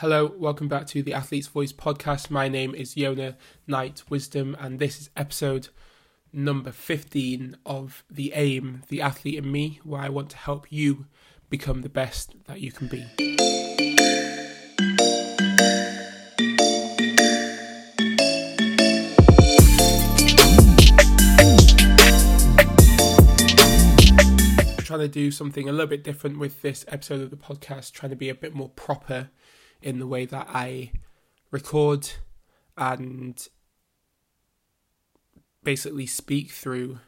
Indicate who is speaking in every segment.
Speaker 1: Hello, welcome back to the Athlete's Voice podcast. My name is Yona Knight Wisdom, and this is episode number 15 of The Aim, The Athlete in Me, where I want to help you become the best that you can be. trying to do something a little bit different with this episode of the podcast, trying to be a bit more proper in the way that I record and basically speak through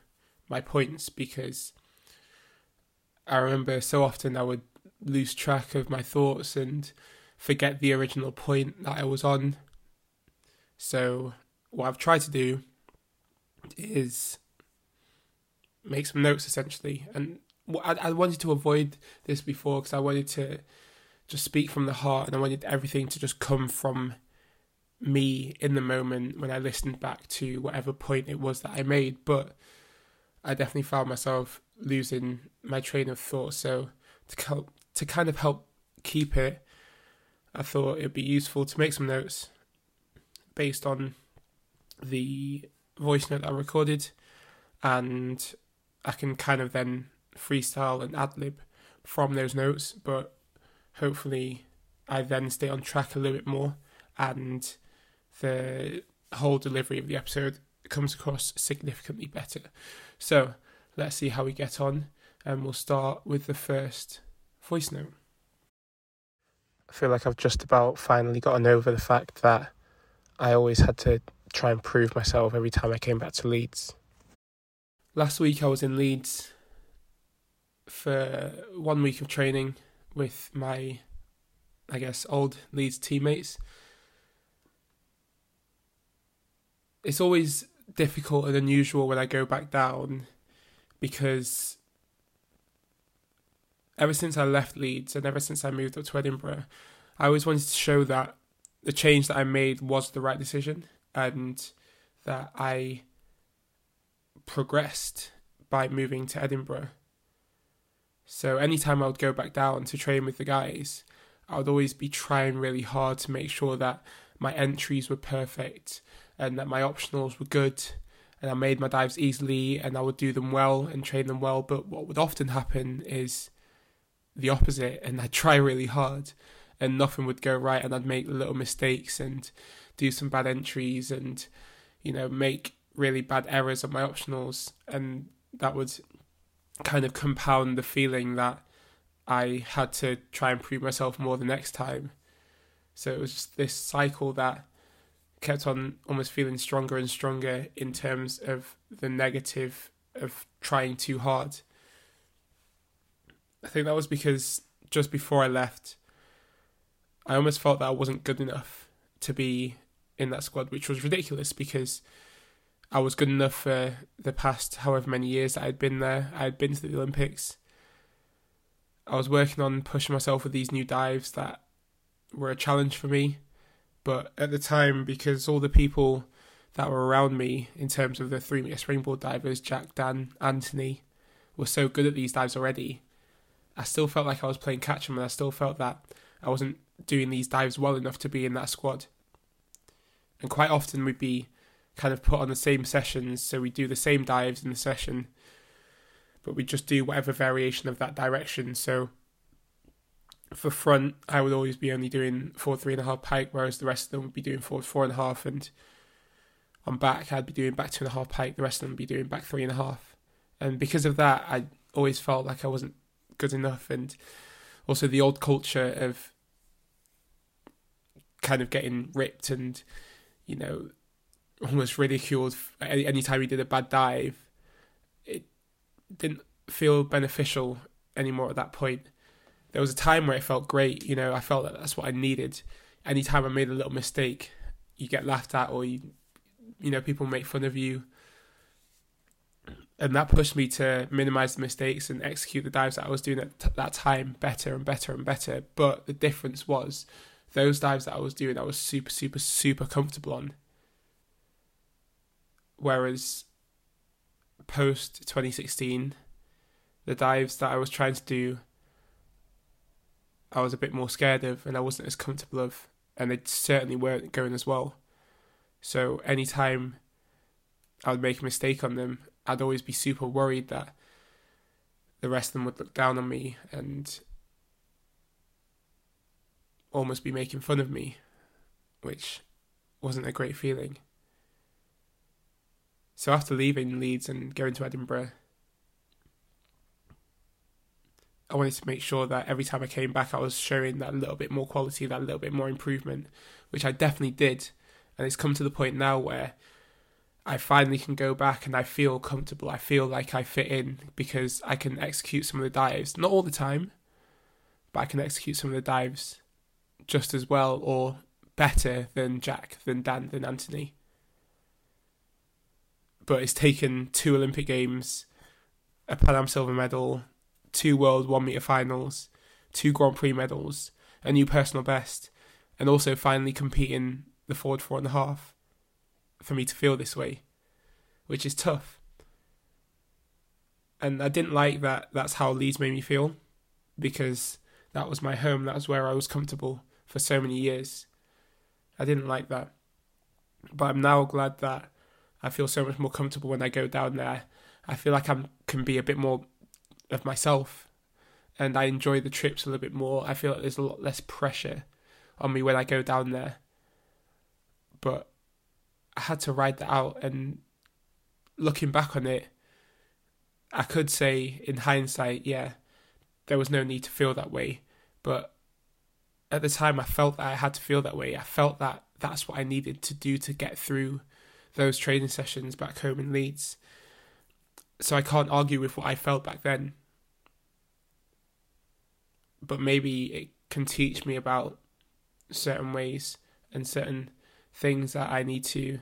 Speaker 1: my points because I remember so often I would lose track of my thoughts and forget the original point that I was on. So, what I've tried to do is make some notes essentially. And I, I wanted to avoid this before because I wanted to just speak from the heart, and I wanted everything to just come from me in the moment when I listened back to whatever point it was that I made. But I definitely found myself losing my train of thought. So to help, to kind of help keep it, I thought it'd be useful to make some notes based on the voice note I recorded, and I can kind of then freestyle and ad lib from those notes. But hopefully I then stay on track a little bit more and the whole delivery of the episode comes across significantly better. So let's see how we get on, and we'll start with the first voice note. I feel like I've just about finally gotten over the fact that I always had to try and prove myself every time I came back to Leeds. Last week I was in Leeds for one week of training with my, I guess, old Leeds teammates. It's always difficult and unusual when I go back down because ever since I left Leeds and ever since I moved up to Edinburgh, I always wanted to show that the change that I made was the right decision and that I progressed by moving to Edinburgh. So anytime I would go back down to train with the guys, I would always be trying really hard to make sure that my entries were perfect and that my optionals were good and I made my dives easily and I would do them well and train them well. But what would often happen is the opposite and I'd try really hard and nothing would go right and I'd make little mistakes and do some bad entries and, you know, make really bad errors on my optionals and that would kind of compound the feeling that I had to try and prove myself more the next time. So it was just this cycle that kept on almost feeling stronger and stronger in terms of the negative of trying too hard. I think that was because just before I left, I almost felt that I wasn't good enough to be in that squad, which was ridiculous because I was good enough for the past however many years that I'd been there. I had been to the Olympics. I was working on pushing myself with these new dives that were a challenge for me. But at the time, because all the people that were around me in terms of the three meter springboard divers, Jack, Dan, Anthony, were so good at these dives already, I still felt like I was playing catch 'em and I still felt that I wasn't doing these dives well enough to be in that squad. And quite often we'd be kind of put on the same sessions, so we do the same dives in the session, but we just do whatever variation of that direction. So for front, I would always be only doing four three and a half pike, whereas the rest of them would be doing four four and a half, and on back I'd be doing back two and a half pike. The rest of them would be doing back three and a half, and because of that, I always felt like I wasn't good enough, and also the old culture of kind of getting ripped and you know almost ridiculed any anytime he did a bad dive. It didn't feel beneficial anymore at that point. There was a time where it felt great, you know, I felt that that's what I needed. Anytime I made a little mistake, you get laughed at or you you know, people make fun of you. And that pushed me to minimize the mistakes and execute the dives that I was doing at that time better and better and better. But the difference was those dives that I was doing, I was super, super, super comfortable on Whereas post 2016, the dives that I was trying to do I was a bit more scared of and I wasn't as comfortable of, and they certainly weren't going as well. So anytime I would make a mistake on them, I'd always be super worried that the rest of them would look down on me and almost be making fun of me, which wasn't a great feeling. So after leaving Leeds and going to Edinburgh, I wanted to make sure that every time I came back, I was showing that little bit more quality, that little bit more improvement, which I definitely did. And it's come to the point now where I finally can go back and I feel comfortable. I feel like I fit in because I can execute some of the dives. Not all the time, but I can execute some of the dives just as well or better than Jack, than Dan, than Anthony. But it's taken two Olympic Games, a Pan Am silver medal, two World 1 metre finals, two Grand Prix medals, a new personal best, and also finally competing the forward four and a half for me to feel this way, which is tough. And I didn't like that that's how Leeds made me feel because that was my home, that was where I was comfortable for so many years. I didn't like that. But I'm now glad that I feel so much more comfortable when I go down there. I feel like I can be a bit more of myself and I enjoy the trips a little bit more. I feel like there's a lot less pressure on me when I go down there. But I had to ride that out and looking back on it, I could say in hindsight, yeah, there was no need to feel that way. But at the time, I felt that I had to feel that way. I felt that that's what I needed to do to get through those training sessions back home in Leeds so I can't argue with what I felt back then. But maybe it can teach me about certain ways and certain things that I need to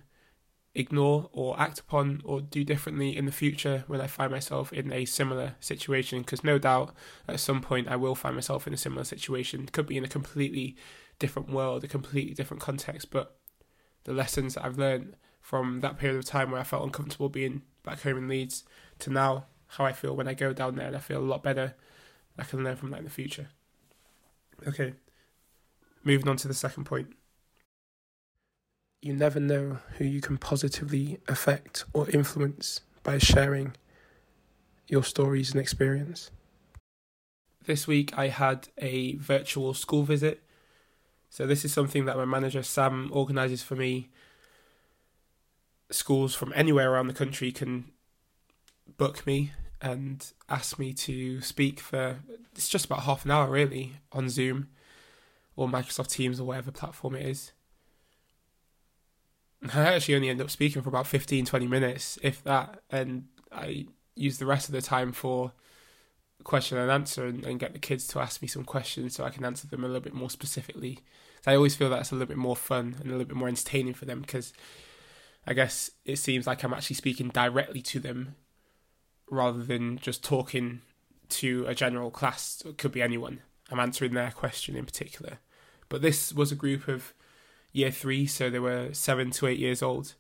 Speaker 1: ignore or act upon or do differently in the future when I find myself in a similar situation. Because no doubt at some point I will find myself in a similar situation. Could be in a completely different world, a completely different context, but the lessons that I've learned from that period of time where I felt uncomfortable being back home in Leeds to now how I feel when I go down there and I feel a lot better. I can learn from that in the future. Okay, moving on to the second point. You never know who you can positively affect or influence by sharing your stories and experience. This week I had a virtual school visit. So, this is something that my manager Sam organises for me. Schools from anywhere around the country can book me and ask me to speak for it's just about half an hour really on Zoom or Microsoft Teams or whatever platform it is. I actually only end up speaking for about 15 20 minutes if that and I use the rest of the time for question and answer and, and, get the kids to ask me some questions so I can answer them a little bit more specifically. So I always feel that's a little bit more fun and a little bit more entertaining for them because I guess it seems like I'm actually speaking directly to them rather than just talking to a general class. It could be anyone. I'm answering their question in particular. But this was a group of year three, so they were seven to eight years old.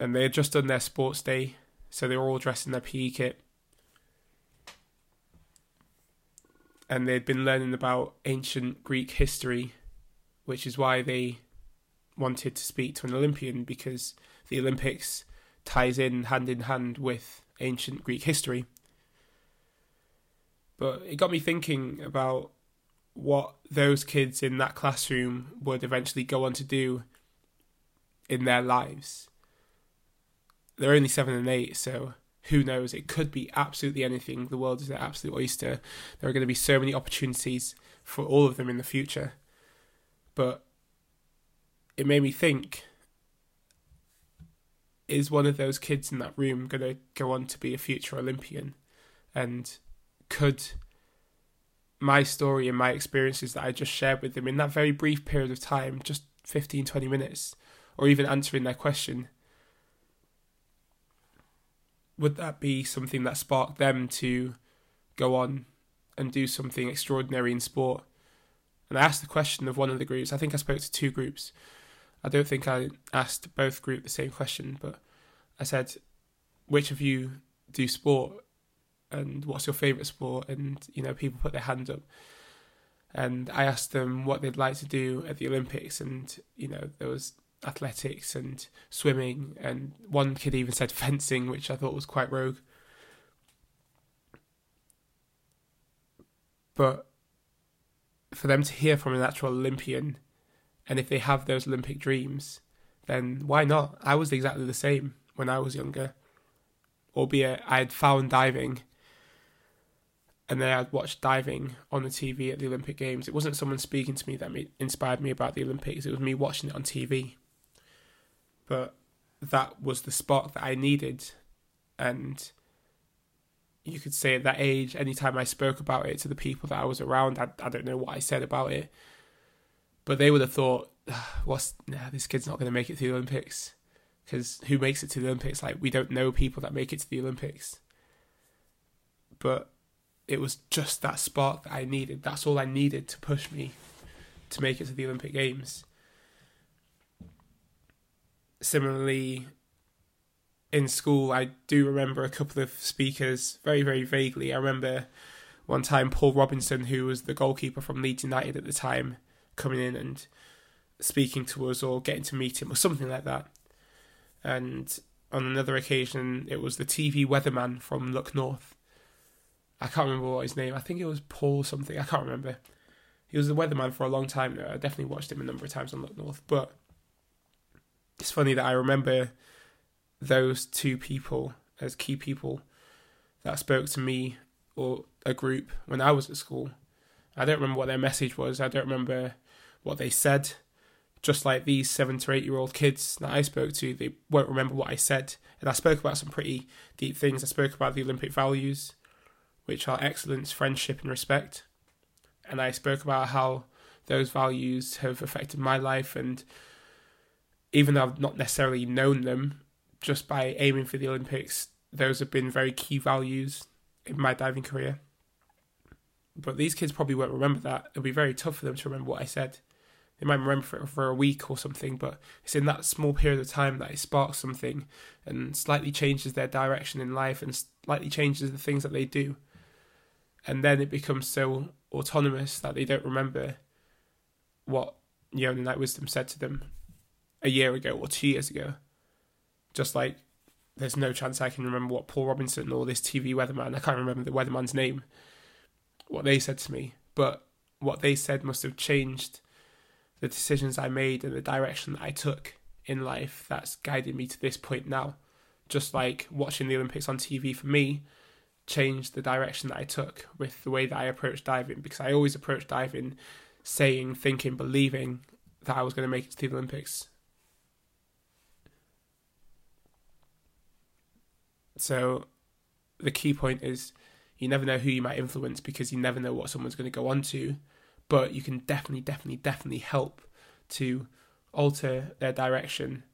Speaker 1: And they had just done their sports day, so they were all dressed in their PE kit. And they'd been learning about ancient Greek history, which is why they wanted to speak to an Olympian because the Olympics ties in hand in hand with ancient Greek history. But it got me thinking about what those kids in that classroom would eventually go on to do in their lives. They're only seven and eight, so who knows? It could be absolutely anything. The world is an absolute oyster. There are going to be so many opportunities for all of them in the future. But it made me think is one of those kids in that room going to go on to be a future Olympian? And could my story and my experiences that I just shared with them in that very brief period of time, just 15, 20 minutes, or even answering their question, would that be something that sparked them to go on and do something extraordinary in sport? And I asked the question of one of the groups. I think I spoke to two groups. I don't think I asked both group the same question, but I said, which of you do sport and what's your favorite sport? And you know people put their hands up. And I asked them what they'd like to do at the Olympics and you know there was athletics and swimming and one kid even said fencing which I thought was quite rogue. But for them to hear from an actual Olympian and if they have those Olympic dreams then why not I was exactly the same when I was younger albeit I had found diving and then I'd watch diving on the TV at the Olympic Games. It wasn't someone speaking to me that inspired me about the Olympics, it was me watching it on TV. But that was the spark that I needed. And you could say at that age, anytime I spoke about it to the people that I was around, I, I don't know what I said about it. But they would have thought, what's, nah, this kid's not going to make it to the Olympics because who makes it to the Olympics? Like we don't know people that make it to the Olympics. But it was just that spark that I needed. That's all I needed to push me to make it to the Olympic Games. Similarly, in school, I do remember a couple of speakers very, very vaguely. I remember one time Paul Robinson, who was the goalkeeper from Leeds United at the time, coming in and speaking to us or getting to meet him or something like that. And on another occasion, it was the TV weatherman from Look North. I can't remember what his name. I think it was Paul something. I can't remember. He was the weatherman for a long time. I definitely watched him a number of times on Look North. But it's funny that I remember those two people as key people that spoke to me or a group when I was at school. I don't remember what their message was. I don't remember what they said just like these seven to eight year old kids that I spoke to, they won't remember what I said. And I spoke about some pretty deep things. I spoke about the Olympic values, which are excellence, friendship, and respect. And I spoke about how those values have affected my life. And even though I've not necessarily known them, just by aiming for the Olympics, those have been very key values in my diving career. But these kids probably won't remember that. It'll be very tough for them to remember what I said they might remember it for a week or something, but it's in that small period of time that it sparks something and slightly changes their direction in life and slightly changes the things that they do. And then it becomes so autonomous that they don't remember what Yona Knight Wisdom said to them a year ago or two years ago. Just like there's no chance I can remember what Paul Robinson or this TV weatherman, I can't remember the weatherman's name, what they said to me, but what they said must have changed the decisions I made and the direction that I took in life that's guided me to this point now. Just like watching the Olympics on TV for me changed the direction that I took with the way that I approached diving because I always approached diving saying, thinking, believing that I was going to make it to the Olympics. So the key point is you never know who you might influence because you never know what someone's going to go on to but you can definitely, definitely, definitely help to alter their direction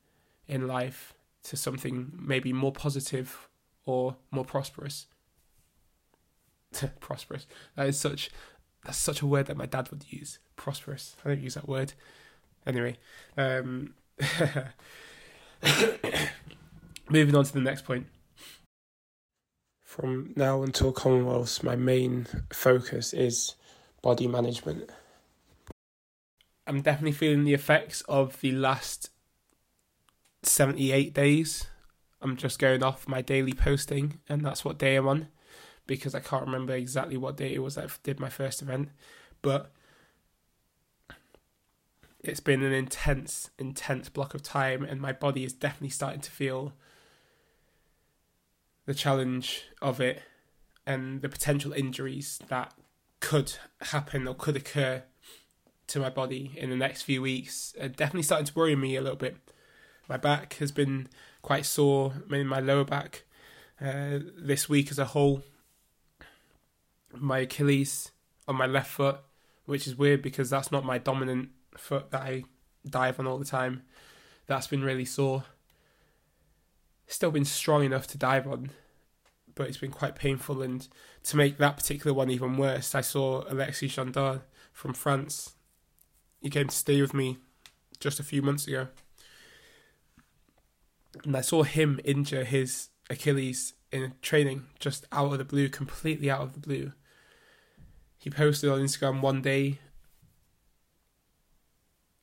Speaker 1: in life to something maybe more positive or more prosperous. prosperous. That is such that's such a word that my dad would use. Prosperous. I don't use that word. Anyway, um, moving on to the next point. From now until Commonwealths, my main focus is body management. I'm definitely feeling the effects of the last 78 days. I'm just going off my daily posting, and that's what day I'm on because I can't remember exactly what day it was that I did my first event. But it's been an intense, intense block of time, and my body is definitely starting to feel the challenge of it and the potential injuries that could happen or could occur to my body in the next few weeks are definitely starting to worry me a little bit. My back has been quite sore, mainly my lower back, uh, this week as a whole. My Achilles on my left foot, which is weird because that's not my dominant foot that I dive on all the time. That's been really sore. Still been strong enough to dive on, but it's been quite painful. And to make that particular one even worse, I saw Alexis Jandard from France. He came to stay with me just a few months ago. And I saw him injure his Achilles in training, just out of the blue, completely out of the blue. He posted on Instagram one day,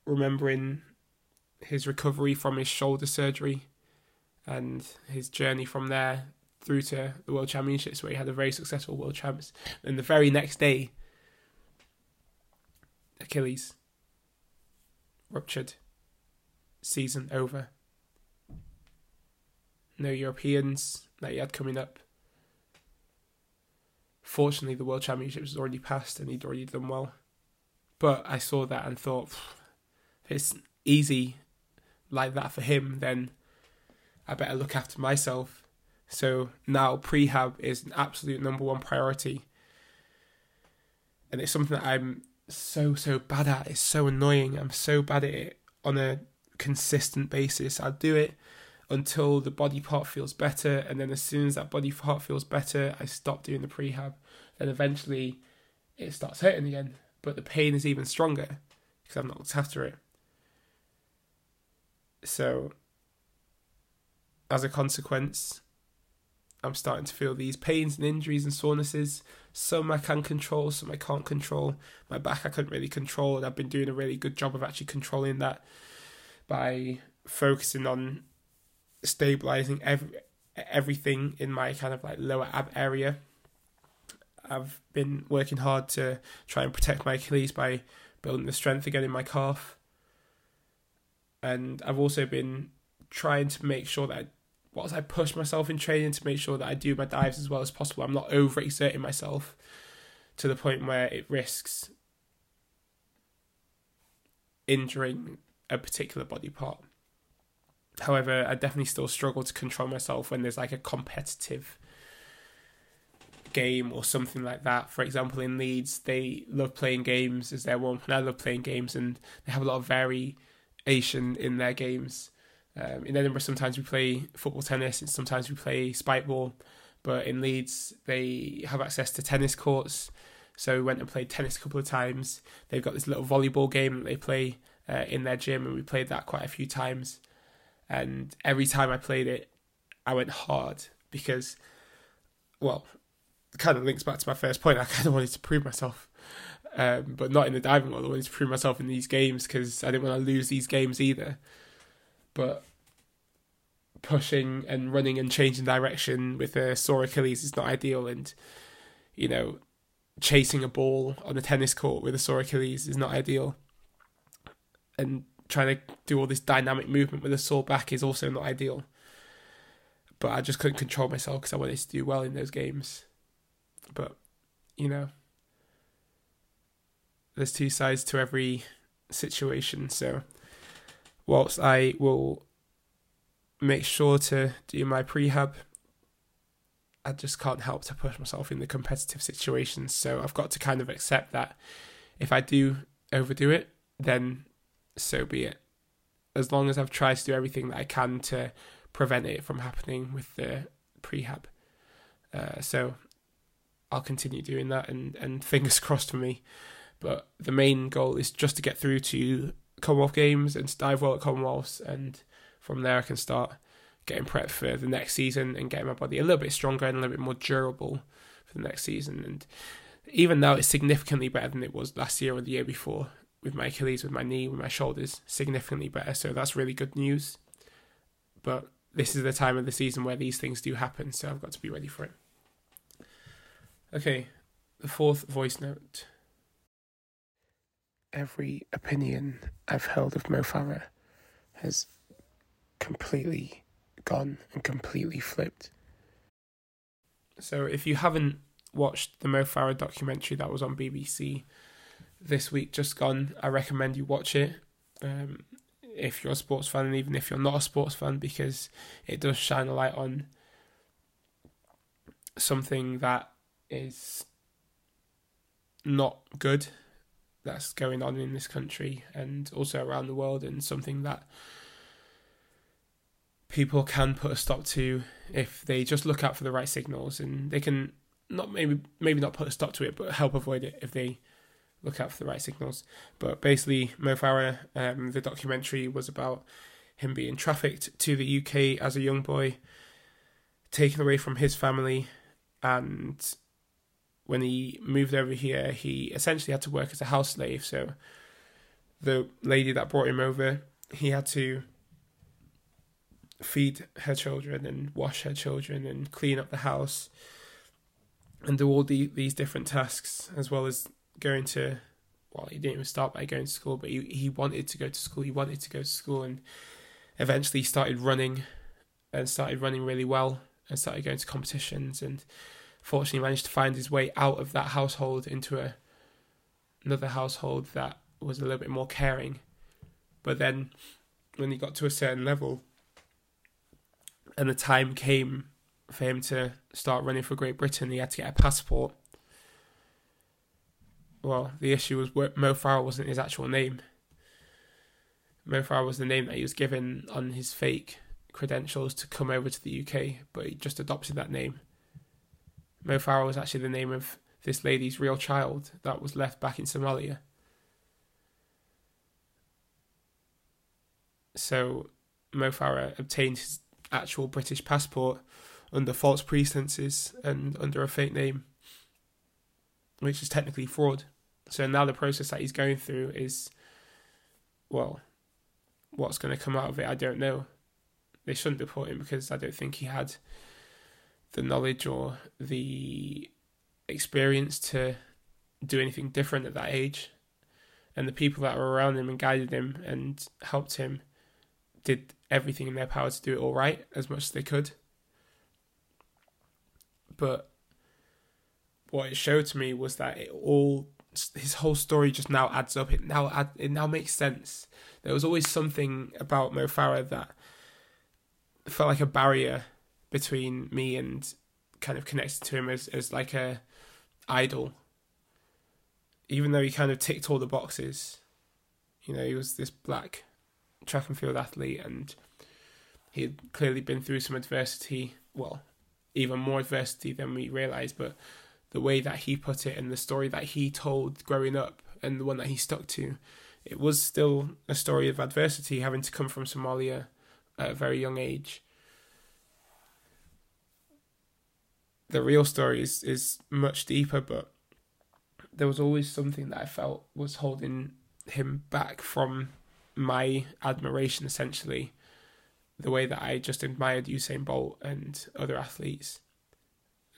Speaker 1: remembering his recovery from his shoulder surgery and his journey from there through to the World Championships, where he had a very successful World Champs. And the very next day, Achilles ruptured, season over. No Europeans that he had coming up. Fortunately, the World Championships was already passed and he'd already done well. But I saw that and thought, if it's easy like that for him, then I better look after myself. So now prehab is an absolute number one priority. And it's something that I'm so, so bad at. It's so annoying. I'm so bad at it on a consistent basis. I do it until the body part feels better, and then as soon as that body part feels better, I stop doing the prehab. Then eventually it starts hurting again, but the pain is even stronger because I've not looked after it. So, as a consequence, I'm starting to feel these pains and injuries and sorenesses. Some I can control, some I can't control. My back I couldn't really control, and I've been doing a really good job of actually controlling that by focusing on stabilizing every everything in my kind of like lower ab area. I've been working hard to try and protect my Achilles by building the strength again in my calf. And I've also been trying to make sure that whilst I push myself in training to make sure that I do my dives as well as possible, I'm not overexerting myself to the point where it risks injuring a particular body part. However, I definitely still struggle to control myself when there's like a competitive game or something like that. For example, in Leeds, they love playing games as their one, and I love playing games, and they have a lot of variation in their games. Um, in Edinburgh, sometimes we play football, tennis, and sometimes we play spike ball. But in Leeds, they have access to tennis courts. So we went and played tennis a couple of times. They've got this little volleyball game that they play uh, in their gym, and we played that quite a few times and every time I played it, I went hard because, well, it kind of links back to my first point. I kind of wanted to prove myself, um, but not in the diving world. I wanted to prove myself in these games because I didn't want to lose these games either. But pushing and running and changing direction with a sore Achilles is not ideal, and you know, chasing a ball on a tennis court with a sore Achilles is not ideal. And trying to do all this dynamic movement with a sore back is also not ideal. But I just couldn't control myself because I wanted to do well in those games. But, you know, there's two sides to every situation. So, whilst I will make sure to do my prehab, I just can't help to push myself in the competitive situations. So, I've got to kind of accept that if I do overdo it, then so be it. As long as I've tried to do everything that I can to prevent it from happening with the prehab. Uh, so I'll continue doing that and, and fingers crossed for me. But the main goal is just to get through to Commonwealth Games and dive well at Commonwealths and from there I can start getting prepped for the next season and getting my body a little bit stronger and a little bit more durable for the next season. And even though it's significantly better than it was last year or the year before with my Achilles, with my knee, with my shoulders, significantly better. So that's really good news. But this is the time of the season where these things do happen, so I've got to be ready for it. Okay, the fourth voice note. Every opinion I've held of Mo Farah has completely gone and completely flipped. So if you haven't watched the Mo Farah documentary that was on BBC, this week just gone. I recommend you watch it um, if you're a sports fan, and even if you're not a sports fan, because it does shine a light on something that is not good that's going on in this country and also around the world, and something that people can put a stop to if they just look out for the right signals, and they can not maybe maybe not put a stop to it, but help avoid it if they look out for the right signals. But basically, Mo Farah, um, the documentary was about him being trafficked to the UK as a young boy, taken away from his family, and when he moved over here, he essentially had to work as a house slave. So the lady that brought him over, he had to feed her children and wash her children and clean up the house and do all the, these different tasks as well as going to well he didn't even start by going to school but he, he wanted to go to school he wanted to go to school and eventually started running and started running really well and started going to competitions and fortunately managed to find his way out of that household into a another household that was a little bit more caring but then when he got to a certain level and the time came for him to start running for Great Britain, he had to get a passport. Well, the issue was Mo Farah wasn't his actual name. Mo Farah was the name that he was given on his fake credentials to come over to the UK, but he just adopted that name. Mo Farah was actually the name of this lady's real child that was left back in Somalia. So Mo Farah obtained his actual British passport under false pretenses and under a fake name, which is technically fraud. So now the process that he's going through is, well, what's going to come out of it, I don't know. They shouldn't deport him because I don't think he had the knowledge or the experience to do anything different at that age. And the people that were around him and guided him and helped him did everything in their power to do it all right as much as they could. But what it showed to me was that it all his whole story just now adds up. It now add, it now makes sense. There was always something about Mo Farah that felt like a barrier between me and kind of connected to him as as like a idol. Even though he kind of ticked all the boxes, you know, he was this black track and field athlete, and he had clearly been through some adversity. Well, even more adversity than we realized, but the way that he put it and the story that he told growing up and the one that he stuck to, it was still a story of adversity, having to come from Somalia at a very young age. The real story is, is much deeper, but there was always something that I felt was holding him back from my admiration essentially the way that I just admired Usain Bolt and other athletes.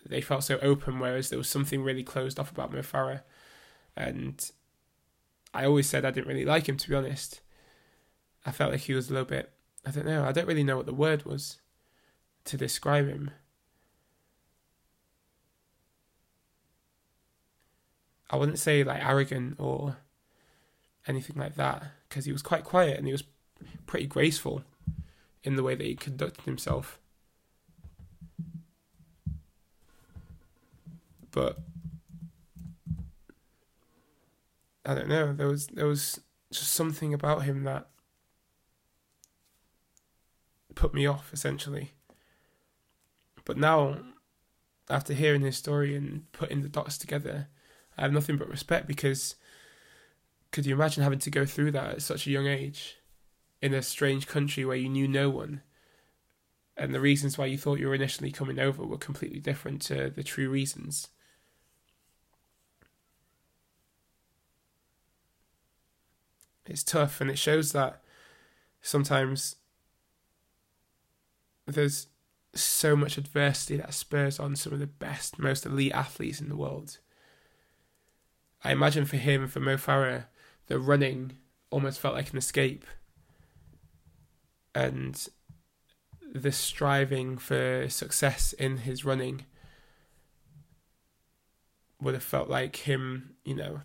Speaker 1: They felt so open, whereas there was something really closed off about Mo Farah. And I always said I didn't really like him, to be honest. I felt like he was a little bit, I don't know, I don't really know what the word was to describe him. I wouldn't say like arrogant or anything like that because he was quite quiet and he was pretty graceful in the way that he conducted himself. But I don't know. There was there was just something about him that put me off essentially. But now, after hearing his story and putting the dots together, I have nothing but respect because could you imagine having to go through that at such a young age in a strange country where you knew no one? And the reasons why you thought you were initially coming over were completely different to the true reasons. It's tough and it shows that sometimes there's so much adversity that spurs on some of the best, most elite athletes in the world. I imagine for him, for Mo Farah, the running almost felt like an escape. And the striving for success in his running would have felt like him, you know,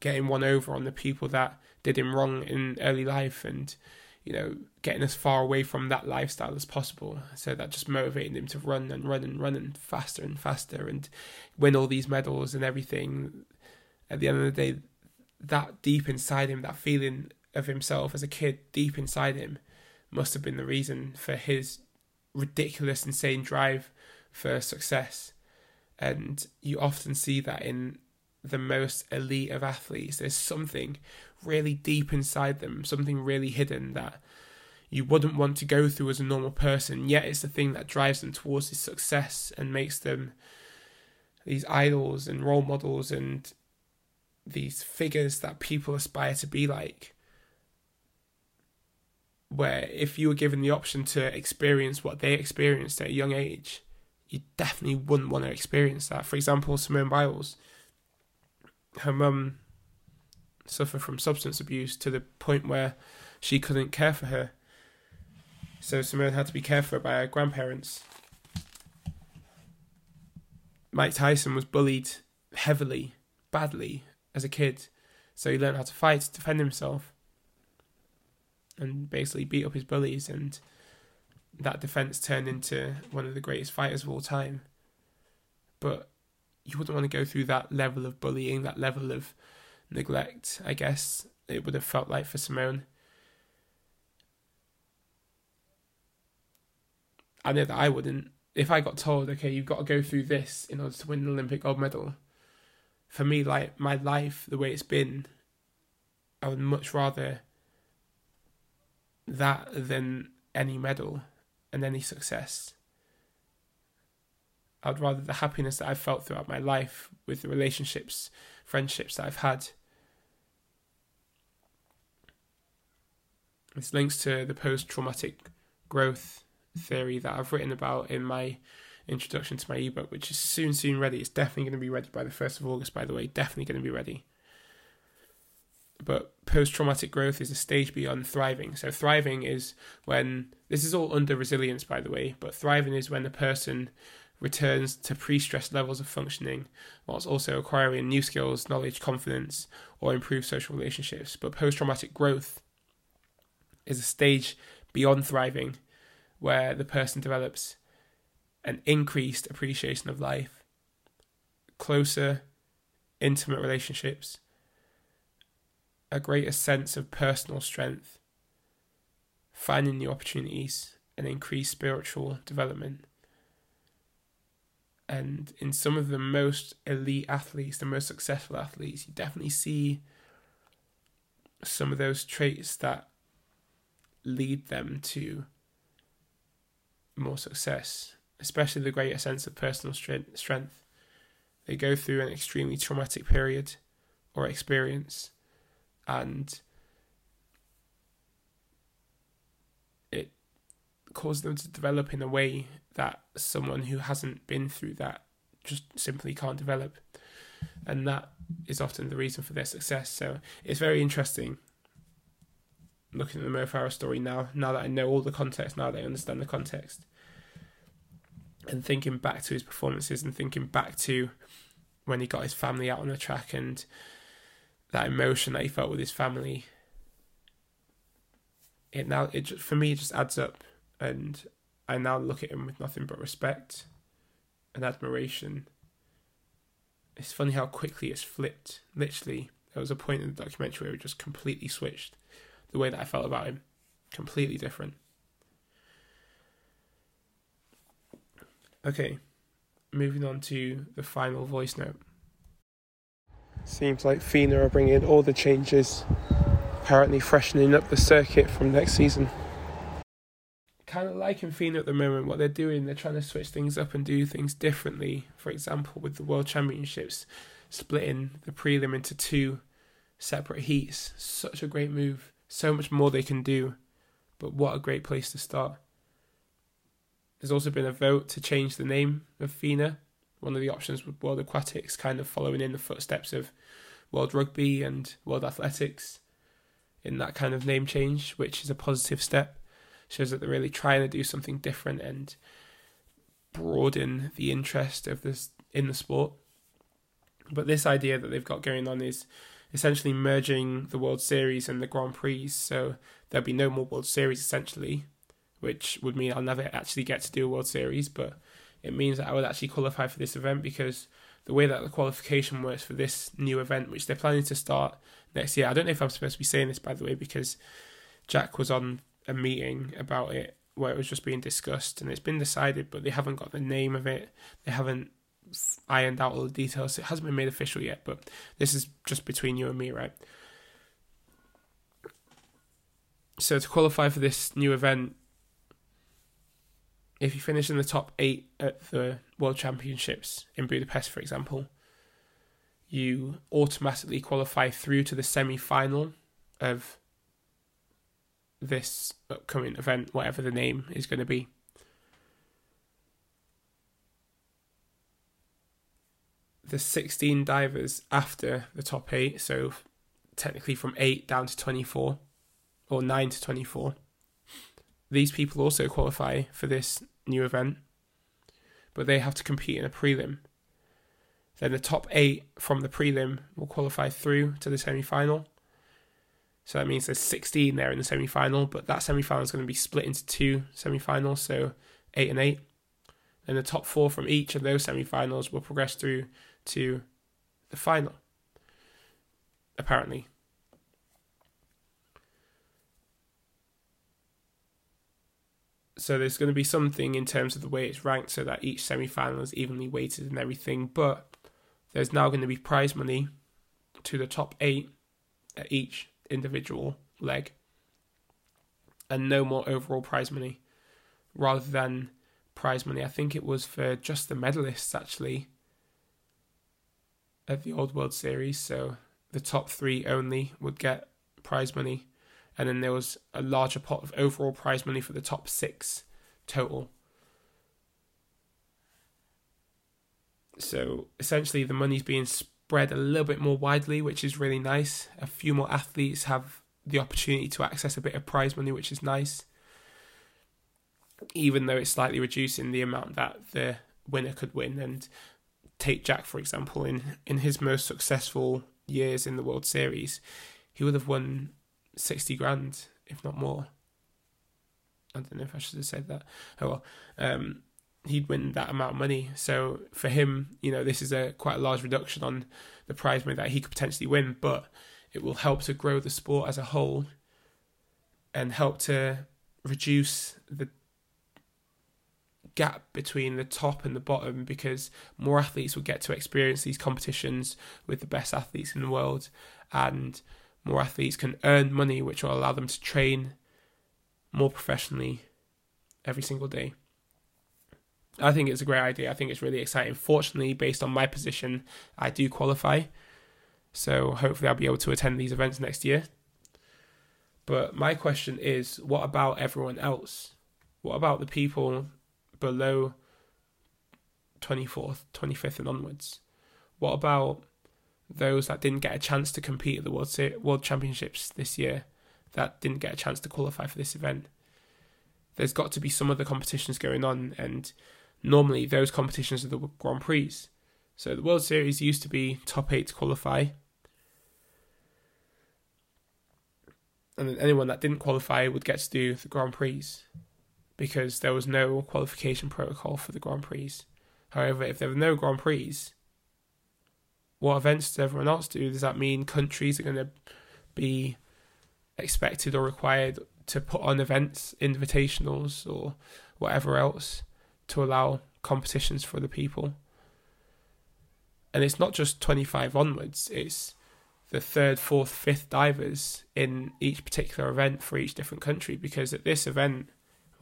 Speaker 1: getting one over on the people that did him wrong in early life and, you know, getting as far away from that lifestyle as possible. So that just motivated him to run and run and run and faster and faster and win all these medals and everything. At the end of the day, that deep inside him, that feeling of himself as a kid deep inside him, must have been the reason for his ridiculous, insane drive for success. And you often see that in the most elite of athletes. There's something really deep inside them, something really hidden that, you wouldn't want to go through as a normal person, yet it's the thing that drives them towards this success and makes them these idols and role models and these figures that people aspire to be like. Where if you were given the option to experience what they experienced at a young age, you definitely wouldn't want to experience that. For example, Simone Biles, her mum suffered from substance abuse to the point where she couldn't care for her. So Simone had to be cared for by her grandparents. Mike Tyson was bullied heavily, badly as a kid, so he learned how to fight, defend himself, and basically beat up his bullies. And that defense turned into one of the greatest fighters of all time. But you wouldn't want to go through that level of bullying, that level of neglect, I guess it would have felt like for Simone. I know that I wouldn't. If I got told, okay, you've got to go through this in order to win an Olympic gold medal, for me, like my life, the way it's been, I would much rather that than any medal and any success. I'd rather the happiness that I've felt throughout my life with the relationships, friendships that I've had. This links to the post traumatic growth theory that I've written about in my introduction to my ebook, which is soon, soon ready. It's definitely going to be ready by the 1st of August, by the way. Definitely going to be ready. But post traumatic growth is a stage beyond thriving. So, thriving is when this is all under resilience, by the way, but thriving is when a person returns to pre stress levels of functioning whilst also acquiring new skills, knowledge, confidence, or improved social relationships. But post traumatic growth is a stage beyond thriving where the person develops an increased appreciation of life, closer, intimate relationships, a greater sense of personal strength, finding new opportunities, and increased spiritual development. And in some of the most elite athletes, the most successful athletes, you definitely see some of those traits that lead them to more success, especially the greater sense of personal strength. They go through an extremely traumatic period or experience, and it causes them to develop in a way that someone who hasn't been through that just simply can't develop. And that is often the reason for their success. So it's very interesting looking at the Mo Farah story now, now that I know all the context, now that I understand the context, and thinking back to his performances and thinking back to when he got his family out on the track and that emotion that he felt with his family, it now it just, for me it just adds up, and I now look at him with nothing but respect and admiration. It's funny how quickly it's flipped. Literally, there was a point in the documentary where it just completely switched the way that I felt about him. Completely different. Okay, moving on to the final voice note. Seems like FINA are bringing all the changes, apparently freshening up the circuit from next season. Kind of liking in FINA at the moment, what they're doing, they're trying to switch things up and do things differently. For example, with the World Championships, splitting the prelim into two separate heats. Such a great move so much more they can do, but what a great place to start. There's also been a vote to change the name of FINA. One of the options was World Aquatics, kind of following in the footsteps of World Rugby and World Athletics in that kind of name change, which is a positive step. Shows that they're really trying to do something different and broaden the interest of this in the sport. But this idea that they've got going on is essentially merging the World Series and the Grand Prix. So there'll be no more World Series essentially, which would mean I'll never actually get to do a World Series, but it means that I would actually qualify for this event because the way that the qualification works for this new event, which they're planning to start next year, I don't know if I'm supposed to be saying this by the way, because Jack was on a meeting about it where it was just being discussed and it's been decided, but they haven't got the name of it. They haven't ironed out all the details. It hasn't been made official yet, but this is just between you and me, right? So to qualify for this new event, if you finish in the top eight at the World Championships in Budapest, for example, you automatically qualify through to the semi final of this upcoming event, whatever the name is going to be. The 16 divers after the top eight, so technically from 8 down to 24, or 9 to 24, these people also qualify for this new event, but they have to compete in a prelim. Then the top 8 from the prelim will qualify through to the semi final so that means there's 16 there in the semi final, but that semi final is going to be split into two semi finals, so 8 and 8. And the top four from each of those semi finals will progress through to the final, apparently. So there's going to be something in terms of the way it's ranked so that each semi final is evenly weighted and everything, but there's now going to be prize money to the top eight at each individual leg and no more overall prize money rather than prize money. I think it was for just the medalists actually at the Old World Series. So the top three only would get prize money, and then there was a larger pot of overall prize money for the top six total. So essentially, the money's being spread a little bit more widely, which is really nice. A few more athletes have the opportunity to access a bit of prize money, which is nice. Even though it's slightly reducing the amount that the winner could win. And take Jack, for example, in, in his most successful years in the World Series, he would have won 60 grand, if not more. I don't know if I should have said that. Oh well. Um, he'd win that amount of money. So for him, you know, this is a quite a large reduction on the prize money that he could potentially win, but it will help to grow the sport as a whole and help to reduce the gap between the top and the bottom because more athletes will get to experience these competitions with the best athletes in the world and more athletes can earn money which will allow them to train more professionally every single day. I think it's a great idea. I think it's really exciting. Fortunately, based on my position, I do qualify. So hopefully I'll be able to attend these events next year. But my question is what about everyone else? What about the people below 24th, 25th, and onwards? What about those that didn't get a chance to compete at the World, World Championships this year, that didn't get a chance to qualify for this event? There's got to be some other competitions going on, and normally those competitions are the Grand Prix. So the World Series used to be top eight to qualify. And then anyone that didn't qualify would get to do the Grand Prix because there was no qualification protocol for the Grand Prix. However, if there were no Grand Prix, what events does everyone else do? Does that mean countries are going to be expected or required to put on events, invitationals, or whatever else? to allow competitions for the people. And it's not just 25 onwards, it's the third, fourth, fifth divers in each particular event for each different country because at this event,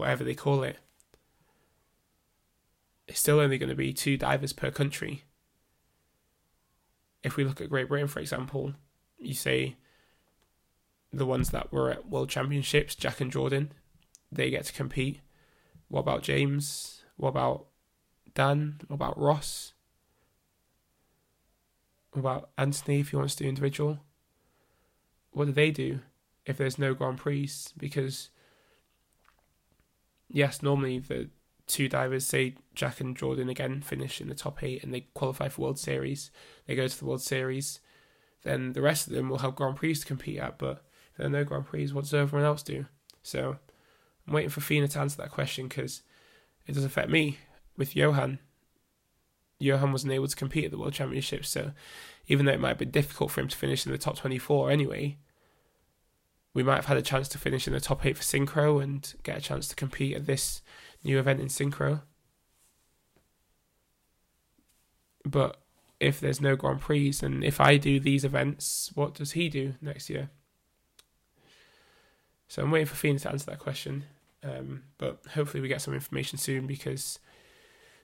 Speaker 1: whatever they call it, it's still only going to be two divers per country. If we look at Great Britain, for example, you say the ones that were at World Championships, Jack and Jordan, they get to compete. What about James? What about Dan? What about Ross? What about Anthony if he wants to do individual? What do they do if there's no Grand Prix? Because yes, normally the two divers, say Jack and Jordan again, finish in the top eight and they qualify for World Series. They go to the World Series. Then the rest of them will have Grand Prix to compete at. But if there are no Grand Prix, what does everyone else do? So I'm waiting for Fina to answer that question because it does affect me with Johan. Johan wasn't able to compete at the World Championships, so even though it might have been difficult for him to finish in the top 24 anyway, we might have had a chance to finish in the top 8 for Synchro and get a chance to compete at this new event in Synchro. But if there's no Grand Prix and if I do these events, what does he do next year? So I'm waiting for Fina to answer that question. Um, but hopefully we get some information soon because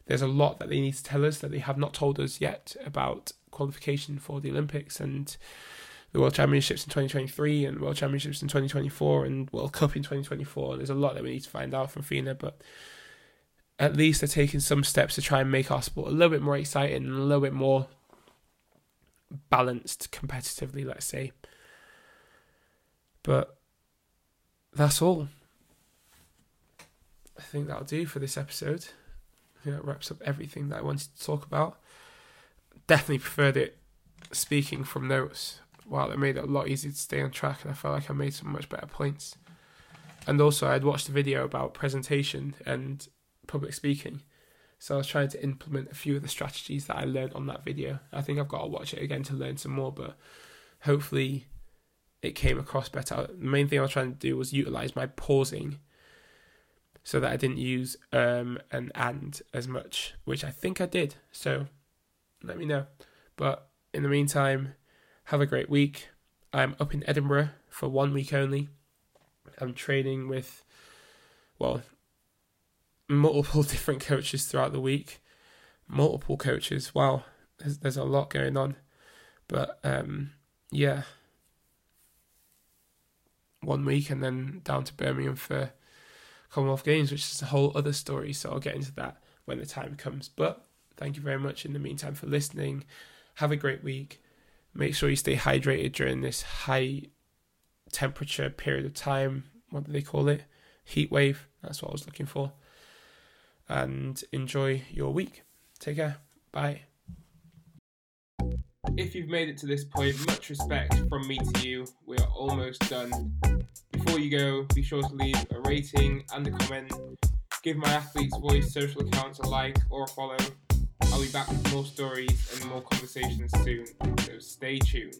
Speaker 1: there's a lot that they need to tell us that they have not told us yet about qualification for the Olympics and the World Championships in 2023 and World Championships in 2024 and World Cup in 2024. There's a lot that we need to find out from FINA, but at least they're taking some steps to try and make our sport a little bit more exciting and a little bit more balanced competitively, let's say. But that's all. I think that'll do for this episode. I think that wraps up everything that I wanted to talk about. Definitely preferred it speaking from notes. Wow, it made it a lot easier to stay on track, and I felt like I made some much better points. And also, I'd watched a video about presentation and public speaking, so I was trying to implement a few of the strategies that I learned on that video. I think I've got to watch it again to learn some more, but hopefully, it came across better. The main thing I was trying to do was utilize my pausing so that I didn't use um and and as much, which I think I did. So let me know. But in the meantime, have a great week. I'm up in Edinburgh for one week only. I'm training with, well, multiple different coaches throughout the week. Multiple coaches. Wow, there's, there's a lot going on. But um, yeah, one week and then down to Birmingham for Commonwealth Games, which is a whole other story. So I'll get into that when the time comes. But thank you very much in the meantime for listening. Have a great week. Make sure you stay hydrated during this high temperature period of time. What do they call it? Heat wave. That's what I was looking for. And enjoy your week. Take care. Bye. If you've made it to this point, much respect from me to you. We are almost done. Before you go, be sure to leave a rating and a comment. Give my Athletes Voice social accounts a like or a follow. I'll be back with more stories and more conversations soon, so stay tuned.